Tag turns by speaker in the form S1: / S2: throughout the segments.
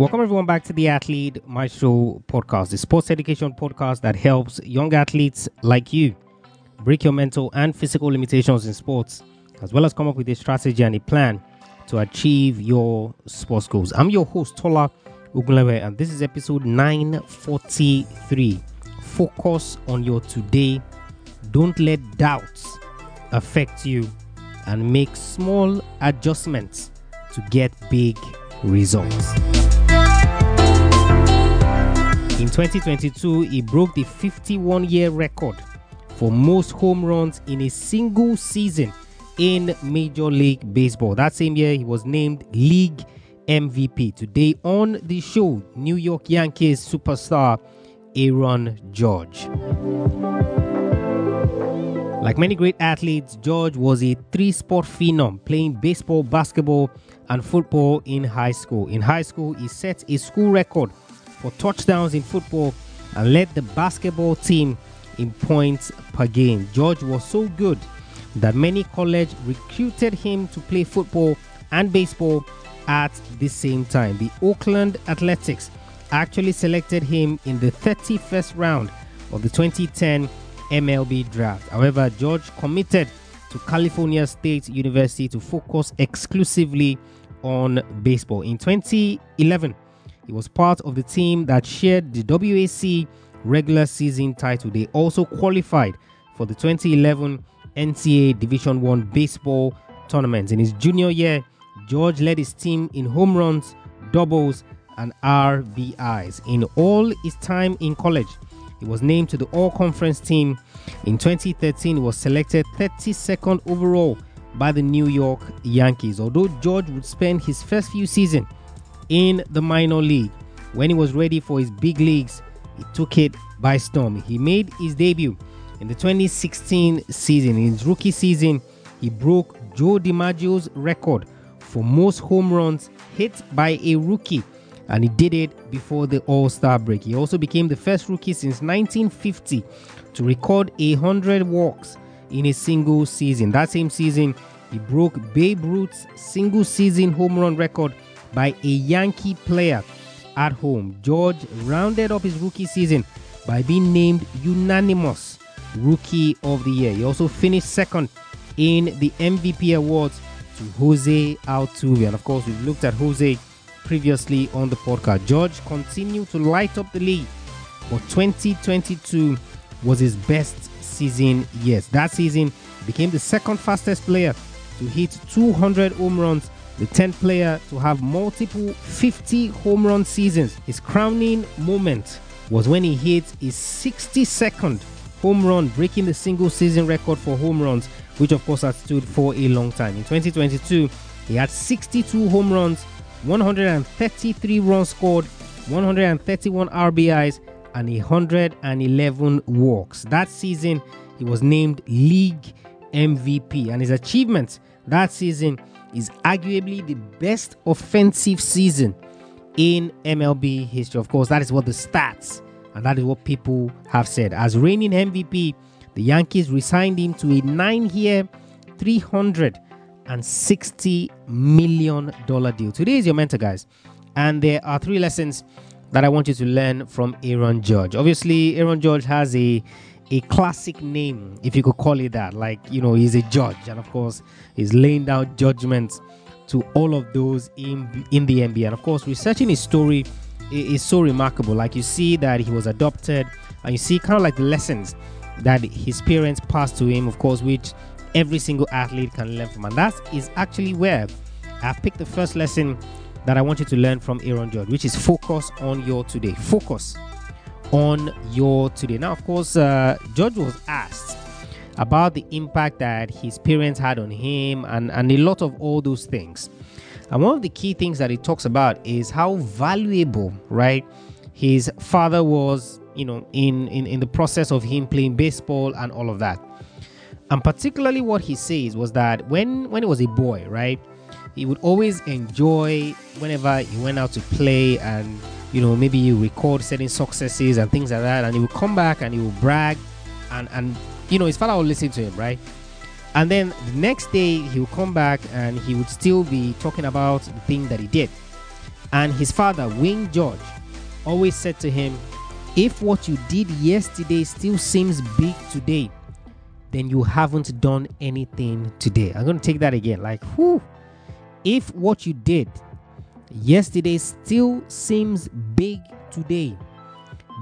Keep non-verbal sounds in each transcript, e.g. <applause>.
S1: Welcome everyone back to the Athlete Maestro podcast, the sports education podcast that helps young athletes like you break your mental and physical limitations in sports, as well as come up with a strategy and a plan to achieve your sports goals. I'm your host, Tola Ugulewe, and this is episode 943. Focus on your today. Don't let doubts affect you and make small adjustments to get big results. In 2022, he broke the 51 year record for most home runs in a single season in Major League Baseball. That same year, he was named League MVP. Today on the show, New York Yankees superstar Aaron Judge. Like many great athletes, Judge was a three sport phenom, playing baseball, basketball, and football in high school. In high school, he set a school record for touchdowns in football and led the basketball team in points per game. Judge was so good that many colleges recruited him to play football and baseball at the same time. The Oakland Athletics actually selected him in the 31st round of the 2010 MLB draft. However, Judge committed to California State University to focus exclusively on baseball. In 2011, he was part of the team that shared the WAC regular season title. They also qualified for the 2011 NCAA Division 1 baseball tournament. In his junior year, Judge led his team in home runs, doubles, and RBIs. In all his time in college, he was named to the All Conference team. In 2013, he was selected 32nd overall by the New York Yankees. Although Judge would spend his first few seasons in the minor league, when he was ready for his big leagues, he took it by storm. He made his debut in the 2016 season. In his rookie season, he broke Joe DiMaggio's record for most home runs hit by a rookie, and he did it before the All Star break. He also became the first rookie since 1950 to record 100 walks in a single season. That same season, he broke Babe Ruth's single season home run record by a Yankee player at home. Judge rounded up his rookie season by being named unanimous Rookie of the Year. He also finished second in the MVP awards to Jose Altuve. And of course, we've looked at Jose previously on the podcast. Judge continued to light up the league, but 2022 was his best season yet. That season became the second fastest player to hit 200 home runs, the 10th player to have multiple 50 home run seasons. His crowning moment was when he hit his 62nd home run, breaking the single season record for home runs, which of course had stood for a long time. In 2022, he had 62 home runs, 133 runs scored, 131 RBIs, and 111 walks. That season, he was named league MVP, and his achievements that season is arguably the best offensive season in MLB history. Of course, that is what the stats and that is what people have said. As reigning MVP, the Yankees resigned him to a nine year, $360 million deal. Today is your mentor, guys. And there are three lessons that I want you to learn from Aaron Judge. Obviously, Aaron Judge has a a classic name, if you could call it that. Like, you know, he's a judge, and of course, he's laying down judgments to all of those in in the NBA. And of course, researching his story is so remarkable. Like you see that he was adopted, and you see kind of like the lessons that his parents passed to him, of course, which every single athlete can learn from. And that is actually where I've picked the first lesson that I want you to learn from Aaron Judge, which is focus on your today. Focus on your today. Now, of course, uh, Judge was asked about the impact that his parents had on him and, and a lot of all those things. And one of the key things that he talks about is how valuable, right, his father was, you know, in, in, in the process of him playing baseball and all of that. And particularly what he says was that when when he was a boy, right, he would always enjoy whenever he went out to play and you know maybe you record certain successes and things like that and he would come back and he would brag and and you know his father would listen to him right and then the next day he would come back and he would still be talking about the thing that he did And his father, Wayne Judge, always said to him, If what you did yesterday still seems big today, then you haven't done anything today. I'm going to take that again. Like, whoo. If what you did yesterday still seems big today,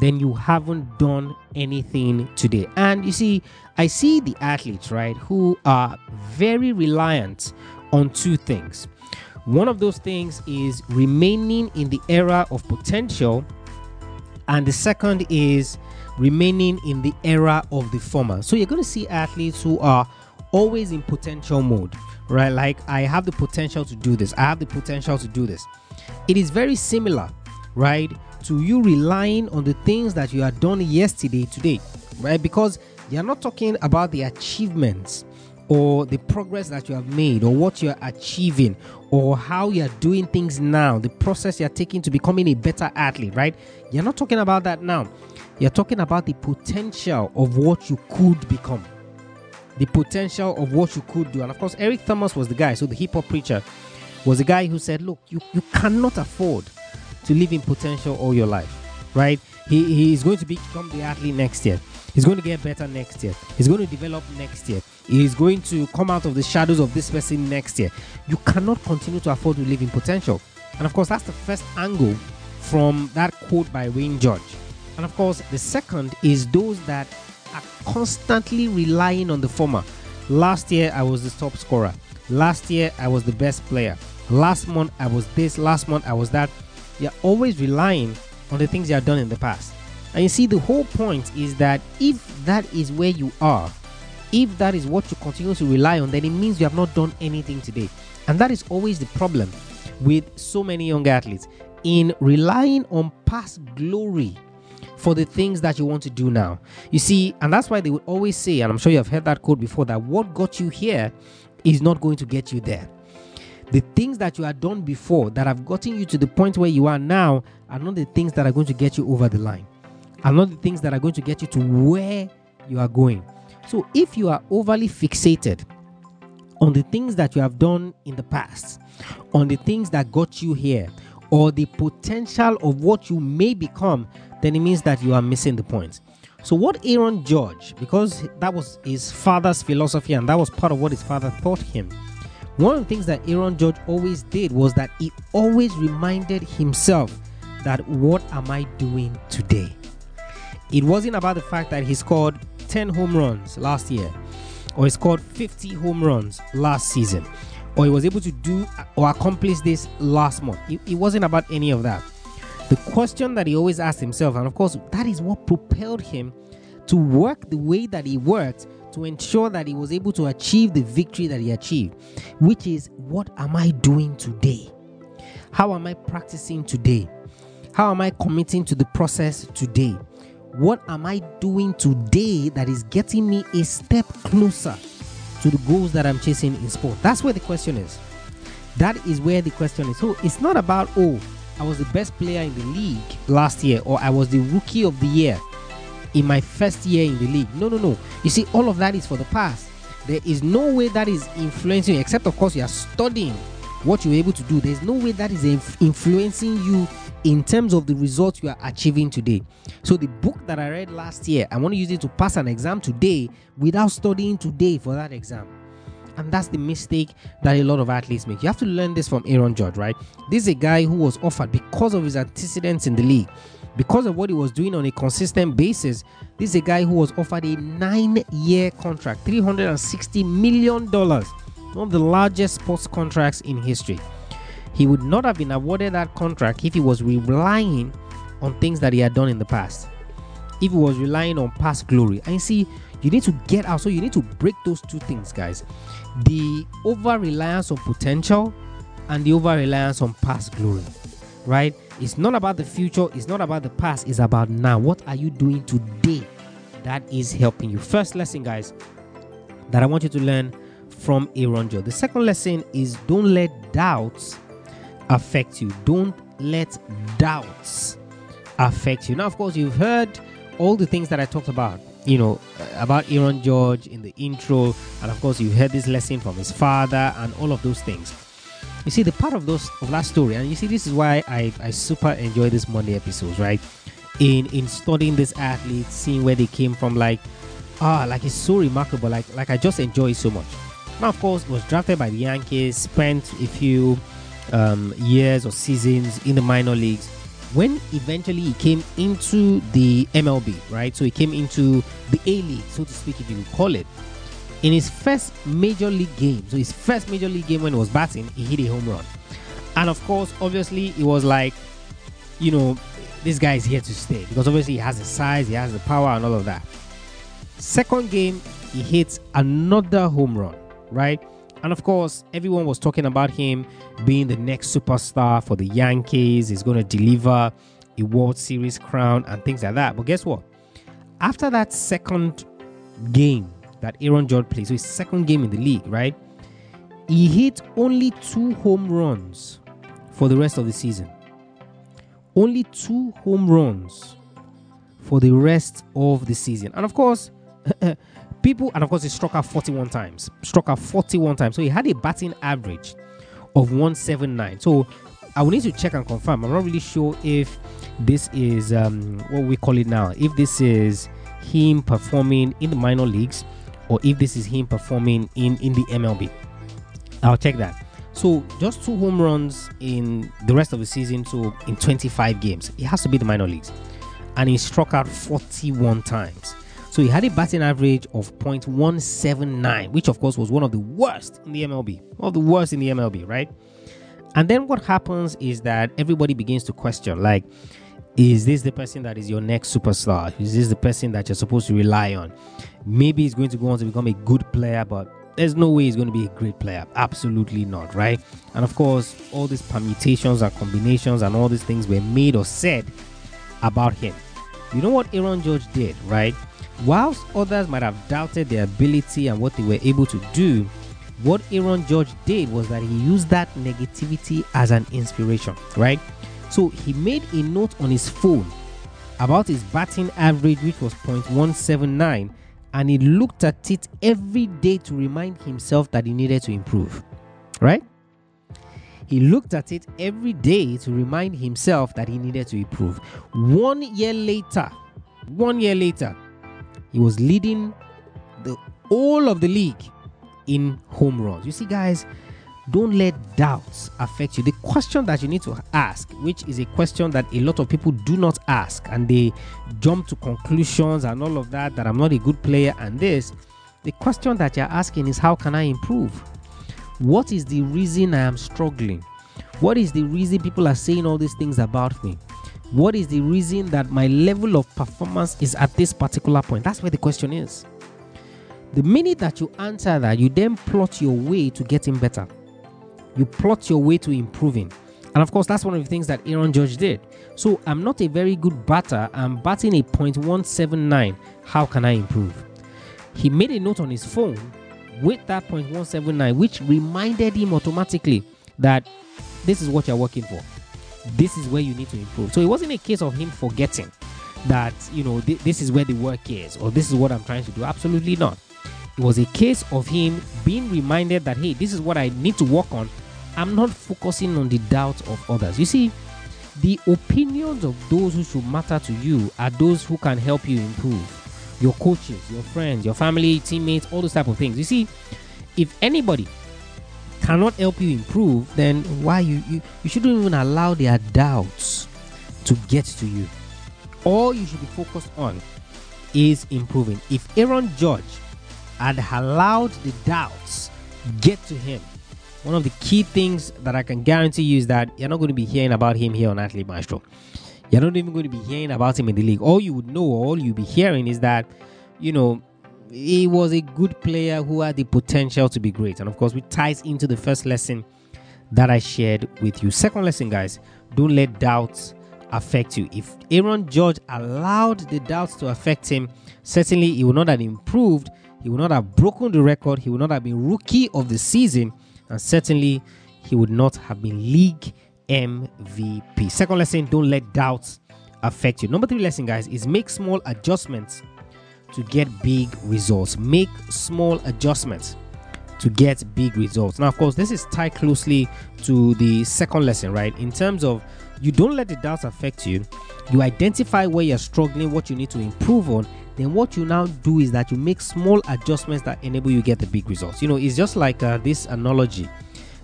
S1: then you haven't done anything today. And you see, I see the athletes, right, who are very reliant on two things. One of those things is remaining in the era of potential, and the second is remaining in the era of the former. So you're going to see athletes who are always in potential mode, right? Like, I have the potential to do this, I have the potential to do this. It is very similar, right, to you relying on the things that you had done yesterday, today, right? Because you're not talking about the achievements or the progress that you have made or what you're achieving or how you're doing things now, the process you're taking to becoming a better athlete, right? You're not talking about that now. You're talking about the potential of what you could become. The potential of what you could do. And of course, Eric Thomas was the guy, so the hip hop preacher was the guy who said, Look, you, you cannot afford to live in potential all your life, right? He, he is going to become the athlete next year. He's going to get better next year. He's going to develop next year. He's going to come out of the shadows of this person next year. You cannot continue to afford to live in potential. And of course, that's the first angle from that quote by Wayne Judge. And of course, the second is those that are constantly relying on the former. Last year, I was the top scorer. Last year, I was the best player. Last month, I was this. Last month, I was that. You're always relying on the things you have done in the past. And you see, the whole point is that if that is where you are, if that is what you continue to rely on, then it means you have not done anything today. And that is always the problem with so many young athletes in relying on past glory for the things that you want to do now. You see, and that's why they would always say, and I'm sure you have heard that quote before, that what got you here is not going to get you there. The things that you had done before that have gotten you to the point where you are now are not the things that are going to get you over the line, are not the things that are going to get you to where you are going. So if you are overly fixated on the things that you have done in the past, on the things that got you here, or the potential of what you may become, then it means that you are missing the point. So, what Aaron Judge, because that was his father's philosophy and that was part of what his father taught him, one of the things that Aaron Judge always did was that he always reminded himself that what am I doing today? It wasn't about the fact that he scored 10 home runs last year, or he scored 50 home runs last season, or he was able to do or accomplish this last month. It, it wasn't about any of that. The question that he always asked himself, and of course, that is what propelled him to work the way that he worked to ensure that he was able to achieve the victory that he achieved, which is what am I doing today? How am I practicing today? How am I committing to the process today? What am I doing today that is getting me a step closer to the goals that I'm chasing in sport? That's where the question is. That is where the question is. So it's not about, oh, I was the best player in the league last year, or I was the rookie of the year in my first year in the league. No, no, no. You see, all of that is for the past. There is no way that is influencing you, except, of course, you are studying what you're able to do. There's no way that is influencing you in terms of the results you are achieving today. So, the book that I read last year, I want to use it to pass an exam today without studying today for that exam. And that's the mistake that a lot of athletes make. You have to learn this from Aaron Judge, right? This is a guy who was offered because of his antecedents in the league, because of what he was doing on a consistent basis. This is a guy who was offered a nine year contract, $360 million, one one of the largest sports contracts in history. He would not have been awarded that contract if he was relying on things that he had done in the past. If he was relying on past glory. And see, you need to get out. So you need to break those two things, guys. The over reliance on potential and the over reliance on past glory. Right? It's not about the future, it's not about the past, it's about now. What are you doing today that is helping you? First lesson, guys, that I want you to learn from Aaron Joe. The second lesson is don't let doubts affect you. Don't let doubts affect you. Now, of course, you've heard all the things that I talked about, you know, about Aaron Judge in the intro, and of course, you heard this lesson from his father and all of those things. You see, the part of those of that story, and you see, this is why I, I super enjoy this Monday episodes, right? In in studying this athlete, seeing where they came from, like ah, like it's so remarkable. Like like I just enjoy it so much. Now, of course, was drafted by the Yankees, spent a few um, years or seasons in the minor leagues. When eventually he came into the MLB, right? So he came into the A League, so to speak, if you call it. In his first major league game, so his first major league game when he was batting, he hit a home run. And of course, obviously, it was like, you know, this guy is here to stay because obviously he has the size, he has the power, and all of that. Second game, he hits another home run, right? And of course, everyone was talking about him being the next superstar for the Yankees. He's going to deliver a World Series crown and things like that. But guess what? After that second game, that Aaron Judge plays. So his second game in the league, right? He hit only two home runs for the rest of the season. Only two home runs for the rest of the season. And of course, <laughs> people, and of course, he struck out 41 times. Struck out 41 times. So he had a batting average of 179. So I will need to check and confirm. I'm not really sure if this is um, what we call it now. If this is him performing in the minor leagues or if this is him performing in in the MLB. I'll check that. So just two home runs in the rest of the season. So in 25 games, it has to be the minor leagues, and he struck out 41 times. So he had a batting average of .179, which of course was one of the worst in the MLB, one of the worst in the MLB, right? And then what happens is that everybody begins to question, like, is this the person that is your next superstar? Is this the person that you're supposed to rely on? Maybe he's going to go on to become a good player, but there's no way he's going to be a great player. Absolutely not, right? And of course, all these permutations and combinations and all these things were made or said about him. You know what Aaron Judge did, right? Whilst others might have doubted their ability and what they were able to do, what Aaron Judge did was that he used that negativity as an inspiration, right? So he made a note on his phone about his batting average, which was 0.179, and he looked at it every day to remind himself that he needed to improve. Right? He looked at it every day to remind himself that he needed to improve. One year later, one year later, he was leading the all of the league in home runs. You see, guys, don't let doubts affect you. The question that you need to ask, which is a question that a lot of people do not ask, and they jump to conclusions and all of that, that I'm not a good player and this, the question that you're asking is, How can I improve? What is the reason I am struggling? What is the reason people are saying all these things about me? What is the reason that my level of performance is at this particular point? That's where the question is. The minute that you answer that, you then plot your way to getting better you plot your way to improving. And of course, that's one of the things that Aaron Judge did. So I'm not a very good batter. I'm batting a .179. How can I improve? He made a note on his phone with that .179, which reminded him automatically that this is what you're working for. This is where you need to improve. So it wasn't a case of him forgetting that, you know, th- this is where the work is or this is what I'm trying to do. Absolutely not. It was a case of him being reminded that, hey, this is what I need to work on I'm not focusing on the doubts of others. You see, the opinions of those who should matter to you are those who can help you improve. Your coaches, your friends, your family, teammates, all those type of things. You see, if anybody cannot help you improve, then why you, you you shouldn't even allow their doubts to get to you. All you should be focused on is improving. If Aaron Judge had allowed the doubts get to him, one of the key things that I can guarantee you is that you're not going to be hearing about him here on Athlete Maestro. You're not even going to be hearing about him in the league. All you would know, all you'll be hearing is that, you know, he was a good player who had the potential to be great. And of course, it ties into the first lesson that I shared with you. Second lesson, guys, don't let doubts affect you. If Aaron Judge allowed the doubts to affect him, certainly he would not have improved. He would not have broken the record. He would not have been rookie of the season and certainly he would not have been league MVP. Second lesson, don't let doubts affect you. Number three lesson, guys, is make small adjustments to get big results. Make small adjustments to get big results. Now, of course, this is tied closely to the second lesson, right? In terms of you don't let the doubts affect you, you identify where you're struggling, what you need to improve on. Then, what you now do is that you make small adjustments that enable you get the big results. You know, it's just like uh, this analogy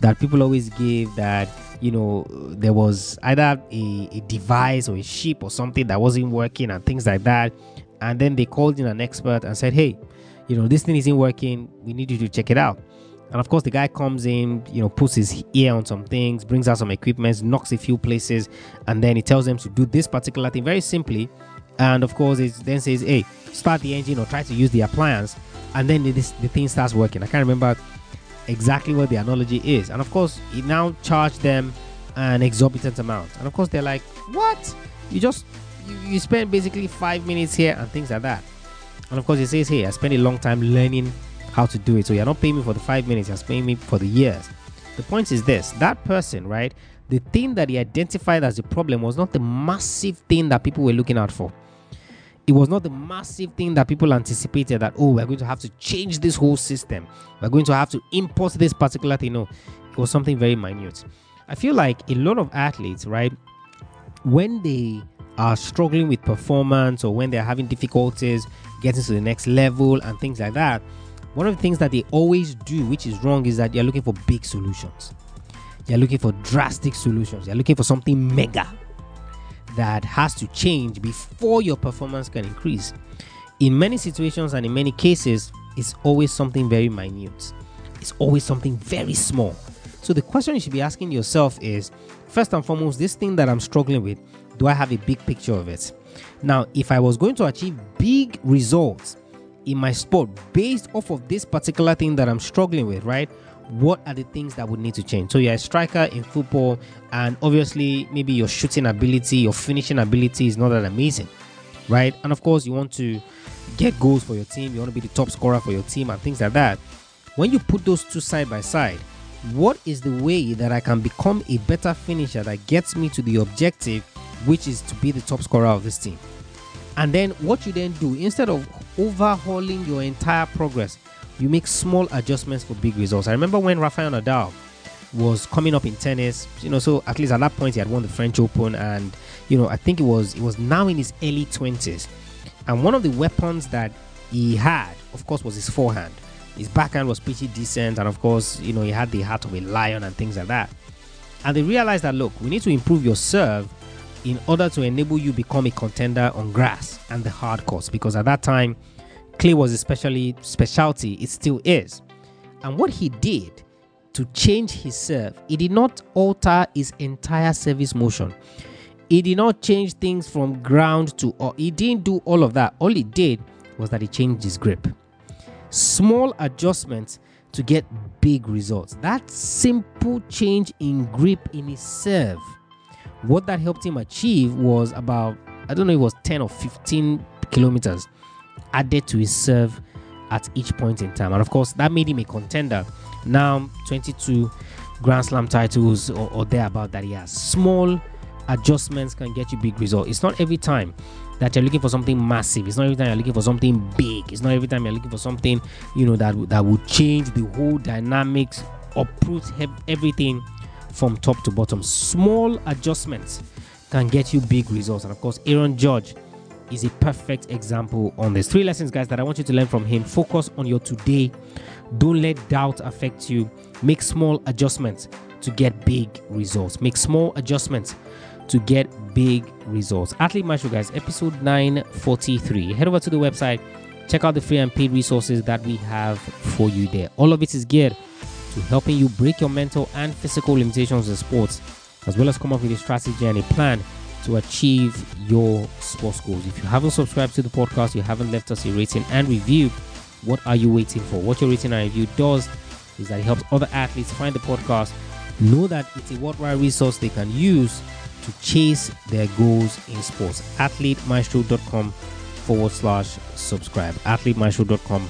S1: that people always give that you know there was either a, a device or a ship or something that wasn't working and things like that and then they called in an expert and said hey you know this thing isn't working we need you to check it out and of course the guy comes in you know puts his ear on some things brings out some equipment knocks a few places and then he tells them to do this particular thing very simply and of course it then says hey start the engine or try to use the appliance and then this, the thing starts working i can't remember exactly what the analogy is. And of course, he now charged them an exorbitant amount. And of course, they're like, "What? You just you, you spend basically five minutes here and things like that." And of course, he says, "Hey, I spent a long time learning how to do it. So you're not paying me for the five minutes. You're paying me for the years." The point is this: that person, right? The thing that he identified as a problem was not the massive thing that people were looking out for it was not the massive thing that people anticipated that oh we're going to have to change this whole system we're going to have to import this particular thing no it was something very minute i feel like a lot of athletes right when they are struggling with performance or when they're having difficulties getting to the next level and things like that one of the things that they always do which is wrong is that they're looking for big solutions they're looking for drastic solutions they're looking for something mega that has to change before your performance can increase. In many situations and in many cases, it's always something very minute. It's always something very small. So the question you should be asking yourself is first and foremost, this thing that I'm struggling with, do I have a big picture of it? Now, if I was going to achieve big results in my sport based off of this particular thing that I'm struggling with, right? what are the things that would need to change? So you're a striker in football, and obviously, maybe your shooting ability, your finishing ability is not that amazing, right? And of course, you want to get goals for your team, you want to be the top scorer for your team, and things like that. When you put those two side by side, what is the way that I can become a better finisher that gets me to the objective, which is to be the top scorer of this team? And then what you then do instead of overhauling your entire progress, you make small adjustments for big results. I remember when Rafael Nadal was coming up in tennis, you know, so at least at that point he had won the French Open, and you know, I think it was it was now in his early twenties, and one of the weapons that he had, of course, was his forehand. His backhand was pretty decent, and of course, you know, he had the heart of a lion and things like that. And they realized that look, we need to improve your serve in order to enable you become a contender on grass and the hard courts because at that time clay was especially specialty it still is. And what he did to change his serve he did not alter his entire service motion. He did not change things from ground to or he didn't do all of that. All he did was that he changed his grip. Small adjustments to get big results. That simple change in grip in his serve what that helped him achieve was about i don't know it was 10 or 15 kilometers added to his serve at each point in time. And of course, that made him a contender. Now, 22 Grand Slam titles or, or thereabout that he has. Small adjustments can get you big results. It's not every time that you're looking for something massive. It's not every time you're looking for something big. It's not every time you're looking for something, you know, that that will change the whole dynamics, uproot everything from top to bottom. Small adjustments can get you big results. And of course, Aaron Judge is a perfect example on this. Three lessons, guys, that I want you to learn from him. Focus on your today. Don't let doubt affect you. Make small adjustments to get big results. Make small adjustments to get big results. Athlete Maestro, guys, episode 943. Head over to the website, check out the free and paid resources that we have for you there. All of it is geared to helping you break your mental and physical limitations in sports, as well as come up with a strategy and a plan to achieve your sports goals. If you haven't subscribed to the podcast, you haven't left us a rating and review, what are you waiting for? What your rating and review does is that it helps other athletes find the podcast, know that it's a worthwhile resource they can use to chase their goals in sports. AthleteMaestro.com forward slash subscribe. AthleteMaestro.com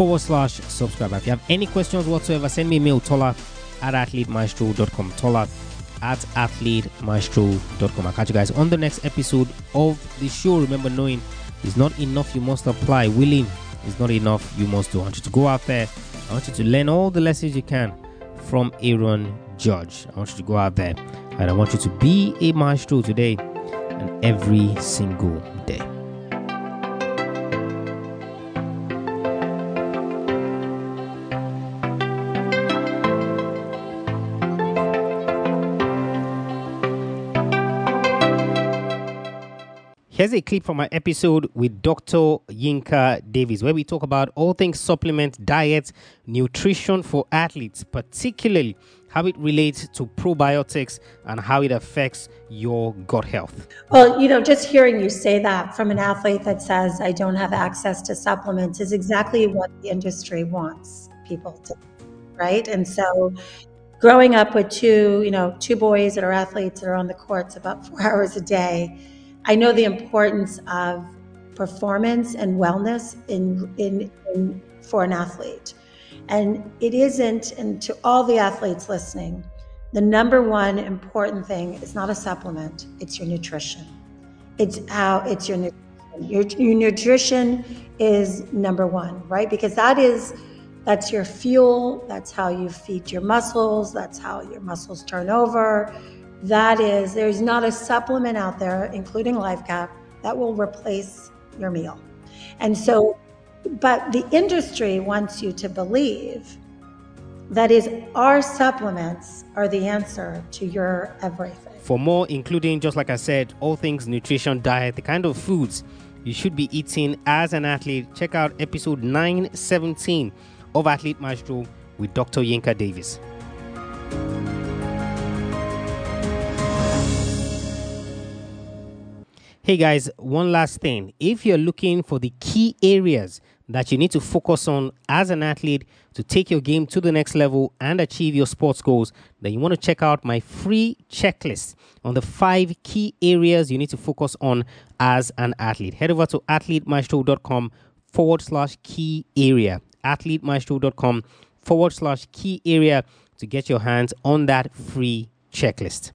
S1: forward slash subscribe. If you have any questions whatsoever, send me a mail, Tola at AthleteMaestro.com. Tola at athletemaestro.com. I'll catch you guys on the next episode of the show. Remember, knowing is not enough, you must apply. Willing is not enough, you must do. I want you to go out there I want you to learn all the lessons you can from Aaron Judge. I want you to go out there and I want you to be a maestro today and every single day. Here's a clip from my episode with Dr. Yinka Davis, where we talk about all things supplement, diet, nutrition for athletes, particularly how it relates to probiotics and how it affects your gut health.
S2: Well, you know, just hearing you say that from an athlete that says, I don't have access to supplements is exactly what the industry wants people to, right? And so growing up with two, you know, two boys that are athletes that are on the courts about <laughs> four hours a day I know the importance of performance and wellness in, in, in for an athlete. And it isn't, and to all the athletes listening, the number one important thing is not a supplement, it's your nutrition. It's how it's your nutrition. Your, your nutrition is number one, right? Because that is that's your fuel, that's how you feed your muscles, that's how your muscles turn over, that is, there's not a supplement out there, including LifeCap, that will replace your meal. And so, but the industry wants you to believe that is our supplements are the answer to your everything.
S1: For more, including, just like I said, all things nutrition, diet, the kind of foods you should be eating as an athlete, check out episode 917 of Athlete Maestro with Dr. Yinka Davis. Hey guys, one last thing. If you're looking for the key areas that you need to focus on as an athlete to take your game to the next level and achieve your sports goals, then you want to check out my free checklist on the five key areas you need to focus on as an athlete. Head over to athletemaestro.com forward slash key area. Athletemaestro.com forward slash key area to get your hands on that free checklist.